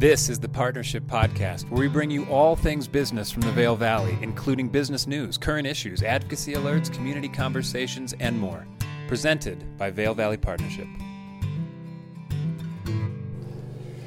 This is the Partnership Podcast, where we bring you all things business from the Vail Valley, including business news, current issues, advocacy alerts, community conversations, and more. Presented by Vail Valley Partnership.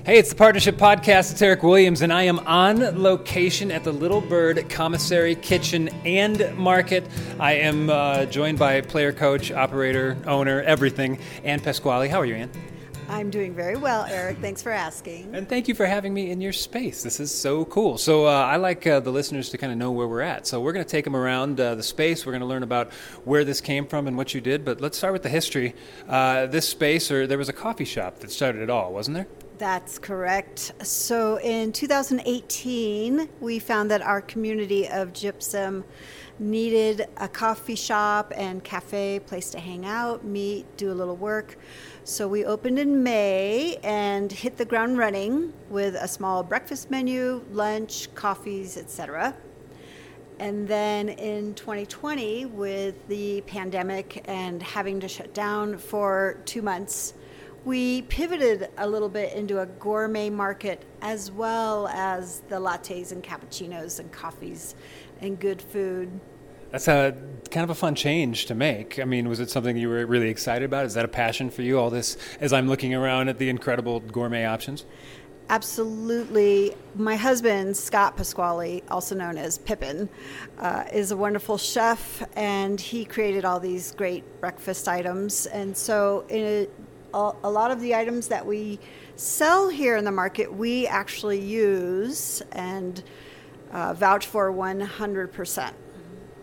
Hey, it's the Partnership Podcast. It's Erik Williams, and I am on location at the Little Bird Commissary Kitchen and Market. I am uh, joined by player coach, operator, owner, everything, Anne Pasquale. How are you, Anne? I'm doing very well, Erik. Thanks for asking. And thank you for having me in your space. This is so cool. So, uh, I like uh, the listeners to kind of know where we're at. So, we're going to take them around uh, the space. We're going to learn about where this came from and what you did. But let's start with the history. Uh, this space, or there was a coffee shop that started it all, wasn't there? That's correct. So in 2018, we found that our community of Gypsum needed a coffee shop and cafe, place to hang out, meet, do a little work. So we opened in May and hit the ground running with a small breakfast menu, lunch, coffees, etc. And then in 2020, with the pandemic and having to shut down for two months, we pivoted a little bit into a gourmet market as well as the lattes and cappuccinos and coffees and good food. That's a kind of a fun change to make. I mean, was it something you were really excited about? Is that a passion for you? All this, as I'm looking around at the incredible gourmet options. Absolutely. My husband, Scott Pasquale, also known as Pippin, uh, is a wonderful chef, and he created all these great breakfast items. And so, in a lot of the items that we sell here in the market, we actually use and uh, vouch for 100%.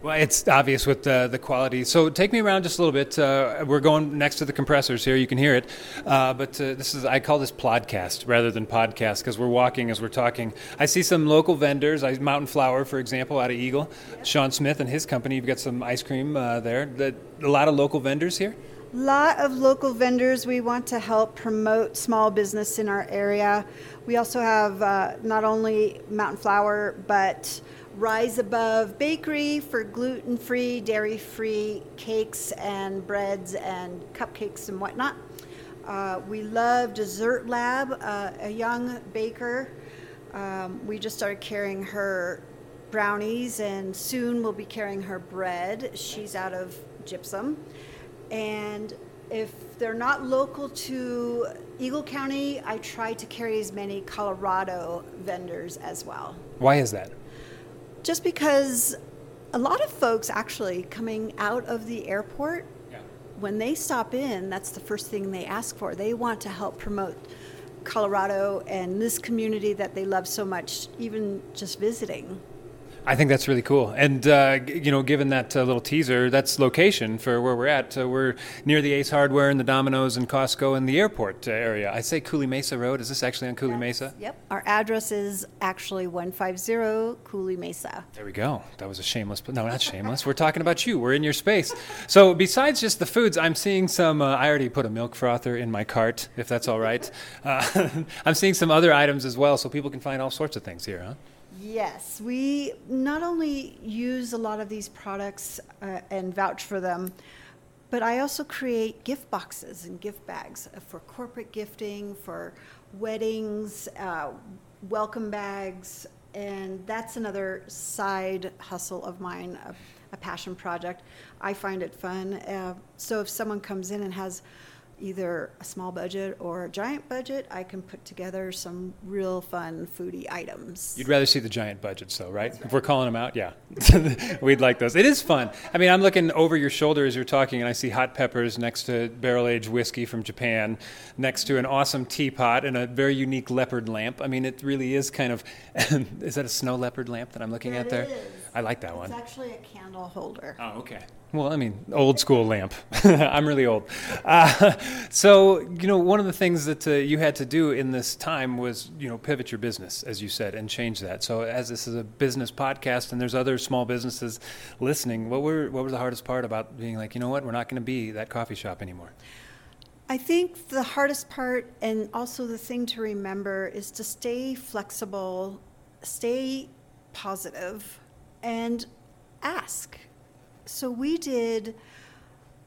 Well, it's obvious with the, the quality. So take me around just a little bit. Uh, we're going next to the compressors here. You can hear it. Uh, but uh, this is I call this podcast rather than podcast because we're walking as we're talking. I see some local vendors. I, Mountain Flower, for example, out of Eagle. Sean Smith and his company. You've got some ice cream uh, there. The, a lot of local vendors here A lot of local vendors. We want to help promote small business in our area. We also have uh, not only Mountain Flower, but Rise Above Bakery for gluten free, dairy free cakes and breads and cupcakes and whatnot. Uh, we love Dessert Lab, uh, a young baker. Um, we just started carrying her brownies, and soon we'll be carrying her bread. She's out of Gypsum. And if they're not local to Eagle County, I try to carry as many Colorado vendors as well. Why is that? Just because a lot of folks actually coming out of the airport, yeah. when they stop in, that's the first thing they ask for. They want to help promote Colorado and this community that they love so much, even just visiting. I think that's really cool. And, uh, you know, given that uh, little teaser, that's location for where we're at. Uh, we're near the Ace Hardware and the Domino's and Costco and the airport uh, area. I say Cooley Mesa Road. Is this actually on Cooley Mesa? Yep. Our address is actually 150 Cooley Mesa. There we go. That was a shameless, no, not shameless. we're talking about you. We're in your space. So, besides just the foods, I'm seeing some, uh, I already put a milk frother in my cart, if that's all right. Uh, I'm seeing some other items as well, so people can find all sorts of things here, huh? Yes, we not only use a lot of these products uh, and vouch for them, but I also create gift boxes and gift bags for corporate gifting, for weddings, uh, welcome bags, and that's another side hustle of mine, a, a passion project. I find it fun. Uh, so if someone comes in and has either a small budget or a giant budget, I can put together some real fun foodie items. You'd rather see the giant budgets, though, right? right. If we're calling them out, yeah, we'd like those. It is fun. I mean, I'm looking over your shoulder as you're talking, and I see hot peppers next to barrel aged whiskey from Japan, next to an awesome teapot and a very unique leopard lamp. I mean, it really is kind of. is that a snow leopard lamp that I'm looking at there? Is. I like that it's one. It's actually a candle holder. Oh, okay. Well, I mean, old school lamp. I'm really old. Uh, so, you know, one of the things that uh, you had to do in this time was, you know, pivot your business, as you said, and change that. So, as this is a business podcast and there's other small businesses listening, what were what was the hardest part about being like, you know what, we're not going to be that coffee shop anymore? I think the hardest part, and also the thing to remember, is to stay flexible, stay positive, and ask so we did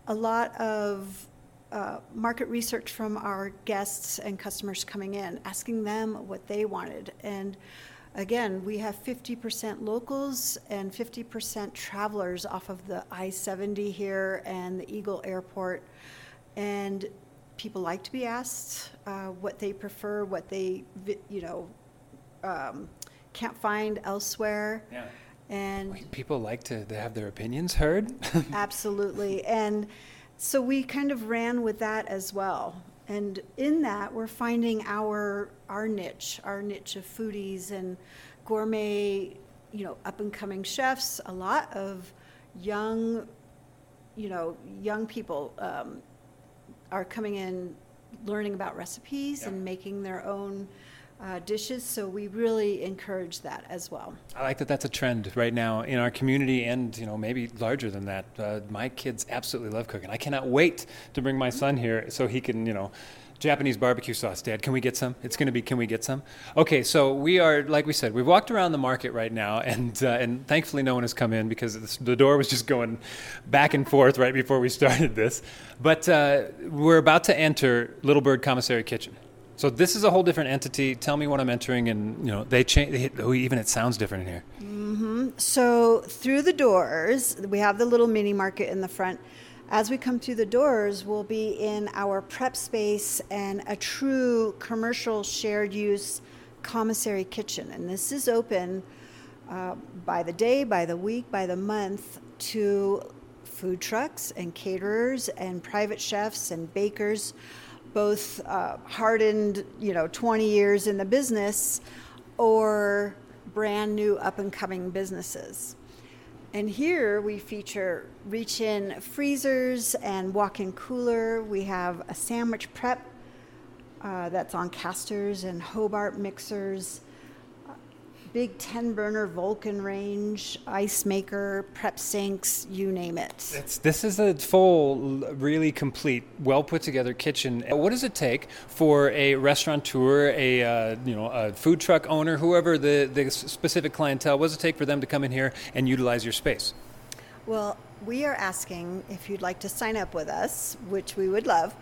a lot of uh, market research from our guests and customers coming in, asking them what they wanted. And again, we have 50% locals and 50% travelers off of the I 70 here and the Eagle Airport. And people like to be asked uh, what they prefer, what they, you know, um, can't find elsewhere. Yeah. And people like to, to have their opinions heard. absolutely. And so we kind of ran with that as well. And in that, we're finding our our niche, our niche of foodies and gourmet, you know, up and coming chefs. A lot of young, you know, young people um, are coming in, learning about recipes Yeah. and making their own uh, dishes. So we really encourage that as well. I like that that's a trend right now in our community and, you know, maybe larger than that. Uh, my kids absolutely love cooking. I cannot wait to bring my son here so he can, you know, Japanese barbecue sauce, Dad. Can we get some? It's going to be. Can we get some? Okay, so we are, like we said, we've walked around the market right now, and uh, and thankfully no one has come in because it's- the door was just going back and forth right before we started this. But uh, we're about to enter Little Bird Commissary Kitchen. So this is a whole different entity. Tell me what I'm entering, and you know they change. Oh, even it sounds different in here. So through the doors, we have the little mini market in the front. As we come through the doors, we'll be in our prep space and a true commercial shared use commissary kitchen. And this is open uh, by the day, by the week, by the month to food trucks and caterers and private chefs and bakers, both uh, hardened, you know, 20 years in the business or brand new up and coming businesses. And here we feature reach in freezers and walk in cooler. We have a sandwich prep uh, that's on casters and Hobart mixers, big 10 burner Vulcan range, ice maker, prep sinks, you name it. It's, this is a full, really complete, well put together kitchen. What does it take for a restaurateur, a uh, you know, a food truck owner, whoever the, the specific clientele? What does it take for them to come in here and utilize your space? Well, we are asking if you'd like to sign up with us, which we would love,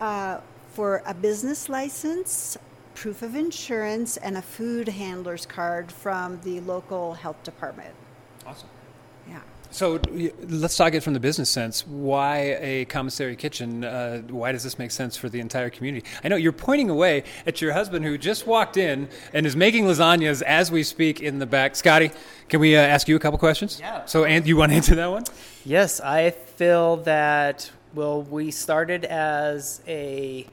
uh, for a business license, proof of insurance, and a food handler's card from the local health department. Awesome. Yeah. So let's talk it from the business sense. Why a commissary kitchen? Uh, why does this make sense for the entire community? I know you're pointing away at your husband who just walked in and is making lasagnas as we speak in the back. Scotty, can we uh, ask you a couple questions? Yeah. So, and you want to answer that one? Yes, I feel that, well, we started as a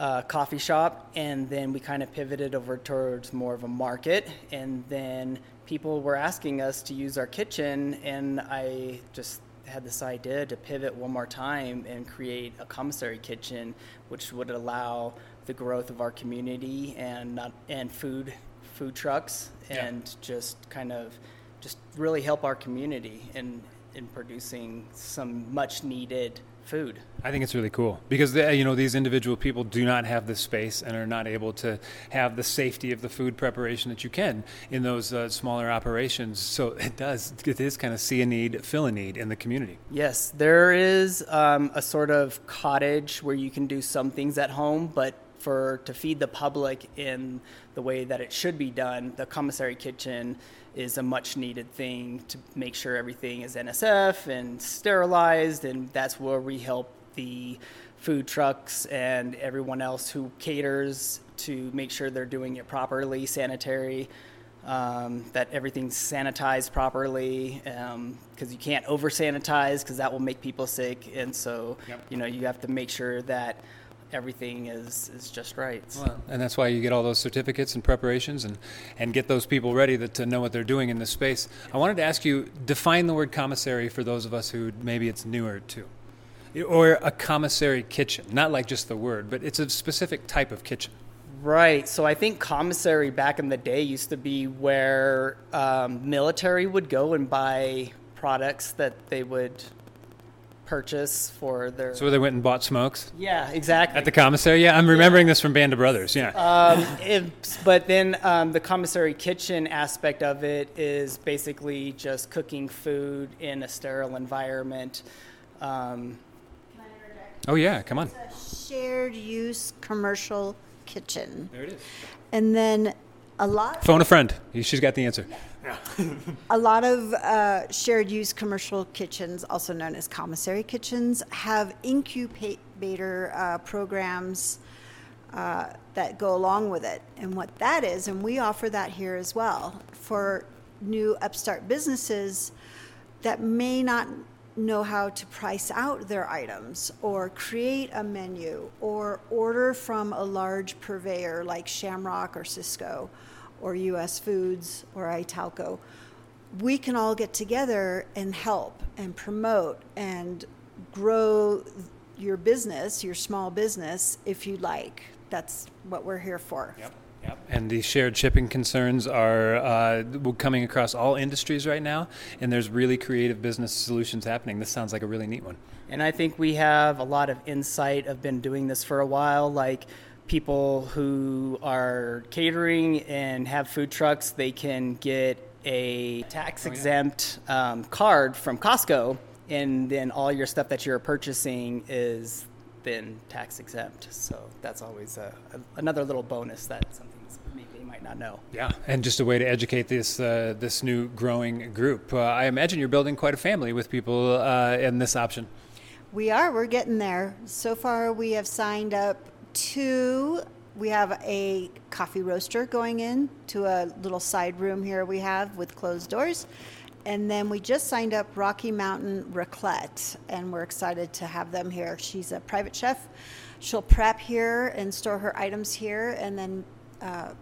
uh, coffee shop and then we kind of pivoted over towards more of a market. And then people were asking us to use our kitchen, and I just had this idea to pivot one more time and create a commissary kitchen, which would allow the growth of our community and not and food food trucks Yeah. and just kind of just really help our community in in producing some much needed food. I think it's really cool because the, you know these individual people do not have the space and are not able to have the safety of the food preparation that you can in those uh, smaller operations. So it does it is kind of see a need, fill a need in the community. Yes, there is um, a sort of cottage where you can do some things at home, but for to feed the public in the way that it should be done, the commissary kitchen is a much needed thing to make sure everything is NSF and sterilized, and that's where we help the food trucks and everyone else who caters to make sure they're doing it properly, sanitary um, that everything's sanitized properly because you can't over sanitize because that will make people sick and so Yep. you know you have to make sure that everything is, is just right Well, and that's why you get all those certificates and preparations and, and get those people ready that, to know what they're doing in this space. I wanted to ask you define the word commissary for those of us who maybe it's newer to. Or a commissary kitchen, not like just the word, but it's a specific type of kitchen. right so i think commissary back in the day used to be where um, military would go and buy products that they would purchase for their So they went and bought smokes yeah exactly at the commissary. Yeah, I'm remembering this from Band of Brothers. Yeah. Um, it, but then um, the commissary kitchen aspect of it is basically just cooking food in a sterile environment. Um, Can I interject? Oh yeah, come on. Shared use commercial kitchen. There it is. And then a lot Phone a friend. She's got the answer. A lot of uh, shared use commercial kitchens, also known as commissary kitchens, have incubator uh, programs uh, that go along with it. And what that is, and we offer that here as well for new upstart businesses that may not know how to price out their items or create a menu or order from a large purveyor like Shamrock or Sysco or US Foods or Italco. We can all get together and help and promote and grow your business, your small business, if you like. That's what we're here for. Yep. Yep. And the shared shipping concerns are uh, coming across all industries right now, and there's really creative business solutions happening. This sounds like a really neat one. And I think we have a lot of insight. I've been doing this for a while. Like people who are catering and have food trucks, they can get a tax exempt um, card from Costco, and then all your stuff that you're purchasing is then tax exempt. So that's always a, a, another little bonus that something maybe they might not know. Yeah, and just a way to educate this uh, this new growing group. Uh, I imagine you're building quite a family with people uh, in this option. We are. We're getting there. So far, we have signed up two. We have a coffee roaster going in to a little side room here we have with closed doors. And then we just signed up Rocky Mountain Raclette, and we're excited to have them here. She's a private chef. She'll prep here and store her items here, and then uh,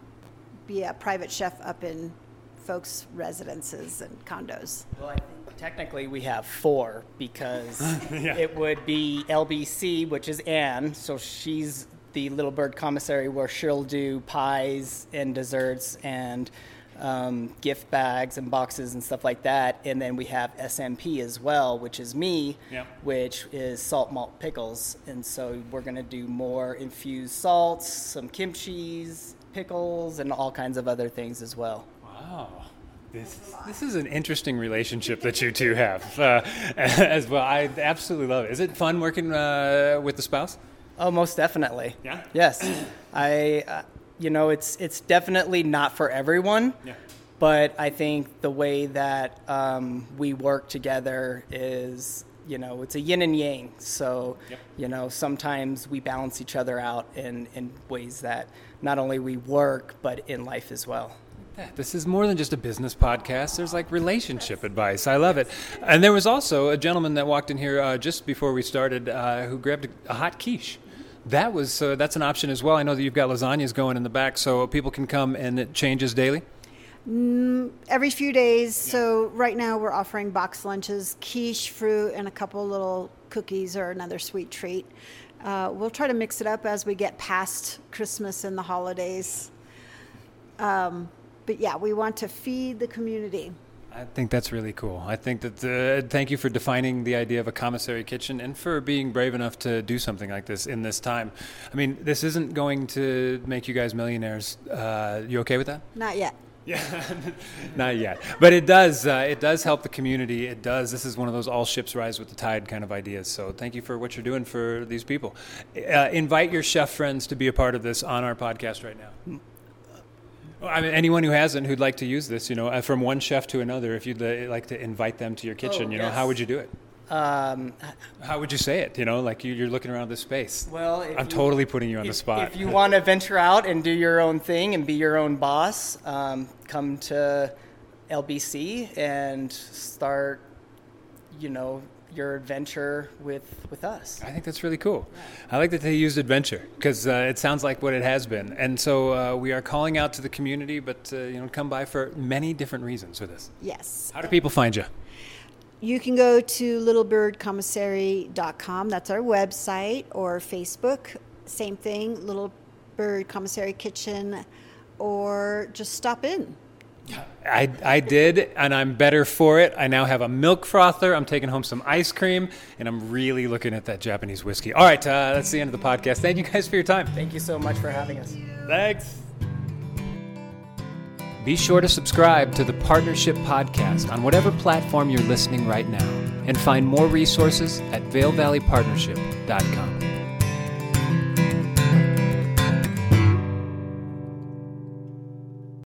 be a private chef up in folks' residences and condos. Well, I think technically we have four because yeah. it would be LBC, which is Anne, so she's the Little Bird Commissary where she'll do pies and desserts and um, gift bags and boxes and stuff like that. And then we have SMP as well, which is me, yep. which is salt malt pickles. And so we're going to do more infused salts, some kimchi's, pickles, and all kinds of other things as well. Wow. This, this is an interesting relationship that you two have uh, as well. I absolutely love it. Is it fun working uh, with the spouse? Oh, most definitely. Yeah. Yes, I. Uh, you know, it's it's definitely not for everyone. Yeah. But I think the way that um, we work together is, you know, it's a yin and yang. So, yep. you know, sometimes we balance each other out in, in ways that not only we work, but in life as well. Yeah, this is more than just a business podcast. There's like relationship advice. I love it. And there was also a gentleman that walked in here uh, just before we started uh, who grabbed a, a hot quiche that was uh, that's an option as well. I know that you've got lasagnas going in the back, so people can come and it changes daily. Mm, every few days. So right now we're offering box lunches, quiche, fruit, and a couple little cookies or another sweet treat. Uh, we'll try to mix it up as we get past Christmas and the holidays. Um, but yeah, we want to feed the community. I think that's really cool. I think that uh, thank you for defining the idea of a commissary kitchen and for being brave enough to do something like this in this time. I mean, this isn't going to make you guys millionaires. Uh, you okay with that? Not yet. Yeah, not yet. But it does. Uh, it does help the community. It does. This is one of those all ships rise with the tide kind of ideas. So thank you for what you're doing for these people. Uh, invite your chef friends to be a part of this on our podcast right now. Well, I mean, anyone who hasn't who'd like to use this, you know, uh, from one chef to another, if you'd like to invite them to your kitchen, oh, you know, yes. how would you do it? Um, how would you say it? You know, like you, are looking around this space. Well, I'm you, totally putting you on if, the spot. If you want to venture out and do your own thing and be your own boss, um, come to LBC and start, you know, your adventure with with us. I think that's really cool. I like that they used adventure because uh, it sounds like what it has been. And so uh, we are calling out to the community, but uh, you know, come by for many different reasons for this. Yes. How do people find you? You can go to littlebirdcommissary.com. That's our website or Facebook. Same thing, Little Bird Commissary Kitchen, or just stop in. I, I did, and I'm better for it. I now have a milk frother. I'm taking home some ice cream, and I'm really looking at that Japanese whiskey. All right, uh, that's the end of the podcast. Thank you guys for your time. Thank you so much for having us. Thanks. Be sure to subscribe to the Partnership Podcast on whatever platform you're listening right now and find more resources at VailValleyPartnership.com.